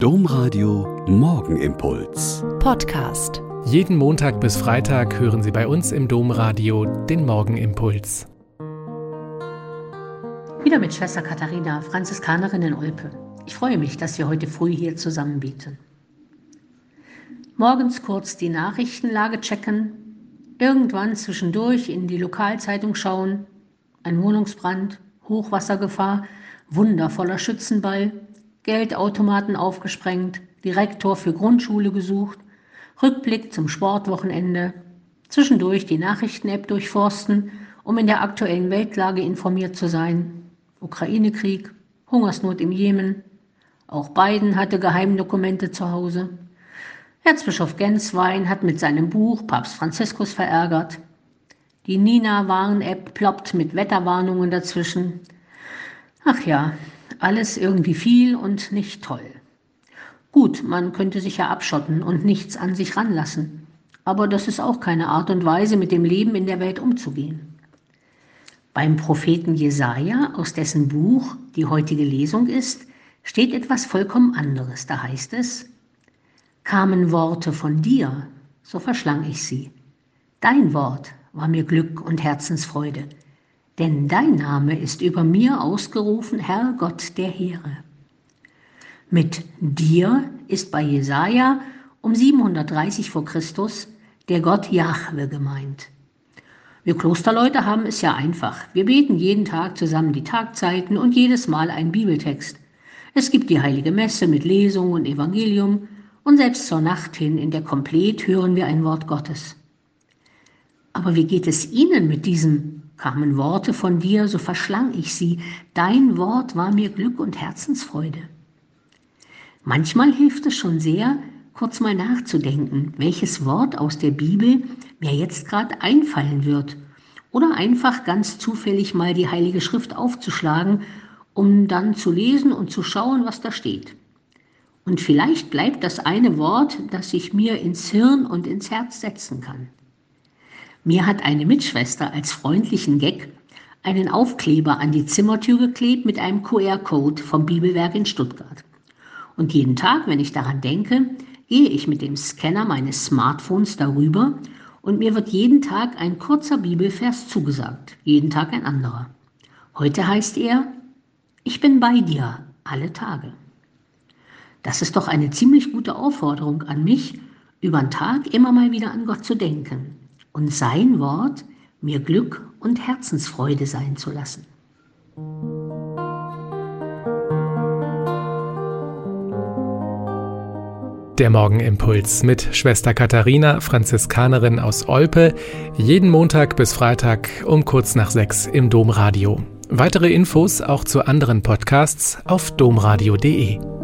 Domradio Morgenimpuls. Podcast. Jeden Montag bis Freitag hören Sie bei uns im Domradio den Morgenimpuls. Wieder mit Schwester Katharina, Franziskanerin in Olpe. Ich freue mich, dass wir heute früh hier zusammen beten. Morgens kurz die Nachrichtenlage checken, irgendwann zwischendurch in die Lokalzeitung schauen, ein Wohnungsbrand, Hochwassergefahr, wundervoller Schützenball, Geldautomaten aufgesprengt, Direktor für Grundschule gesucht, Rückblick zum Sportwochenende, zwischendurch die Nachrichten-App durchforsten, um in der aktuellen Weltlage informiert zu sein, Ukraine-Krieg, Hungersnot im Jemen, auch Biden hatte Geheimdokumente zu Hause. Erzbischof Genswein hat mit seinem Buch Papst Franziskus verärgert. Die Nina-Warn-App ploppt mit Wetterwarnungen dazwischen. Ach ja, alles irgendwie viel und nicht toll. Gut, man könnte sich ja abschotten und nichts an sich ranlassen. Aber das ist auch keine Art und Weise, mit dem Leben in der Welt umzugehen. Beim Propheten Jesaja, aus dessen Buch die heutige Lesung ist, steht etwas vollkommen anderes. Da heißt es: Kamen Worte von dir, so verschlang ich sie. Dein Wort war mir Glück und Herzensfreude denn dein Name ist über mir ausgerufen, Herr Gott der Heere. Mit dir ist bei Jesaja um 730 vor Christus der Gott Jahwe gemeint. Wir Klosterleute haben es ja einfach. Wir beten jeden Tag zusammen die Tagzeiten und jedes Mal einen Bibeltext. Es gibt die heilige Messe mit Lesung und Evangelium und selbst zur Nacht hin in der Komplet hören wir ein Wort Gottes. Aber wie geht es Ihnen mit diesem Kamen Worte von dir, so verschlang ich sie. Dein Wort war mir Glück und Herzensfreude. Manchmal hilft es schon sehr, kurz mal nachzudenken, welches Wort aus der Bibel mir jetzt gerade einfallen wird. Oder einfach ganz zufällig mal die Heilige Schrift aufzuschlagen, um dann zu lesen und zu schauen, was da steht. Und vielleicht bleibt das eine Wort, das ich mir ins Hirn und ins Herz setzen kann. Mir hat eine Mitschwester als freundlichen Gag einen Aufkleber an die Zimmertür geklebt mit einem QR-Code vom Bibelwerk in Stuttgart. Und jeden Tag, wenn ich daran denke, gehe ich mit dem Scanner meines Smartphones darüber und mir wird jeden Tag ein kurzer Bibelvers zugesagt, jeden Tag ein anderer. Heute heißt er, ich bin bei dir alle Tage. Das ist doch eine ziemlich gute Aufforderung an mich, über den Tag immer mal wieder an Gott zu denken und sein Wort mir Glück und Herzensfreude sein zu lassen. Der Morgenimpuls mit Schwester Katharina, Franziskanerin aus Olpe, jeden Montag bis Freitag um kurz nach sechs im Domradio. Weitere Infos auch zu anderen Podcasts auf domradio.de.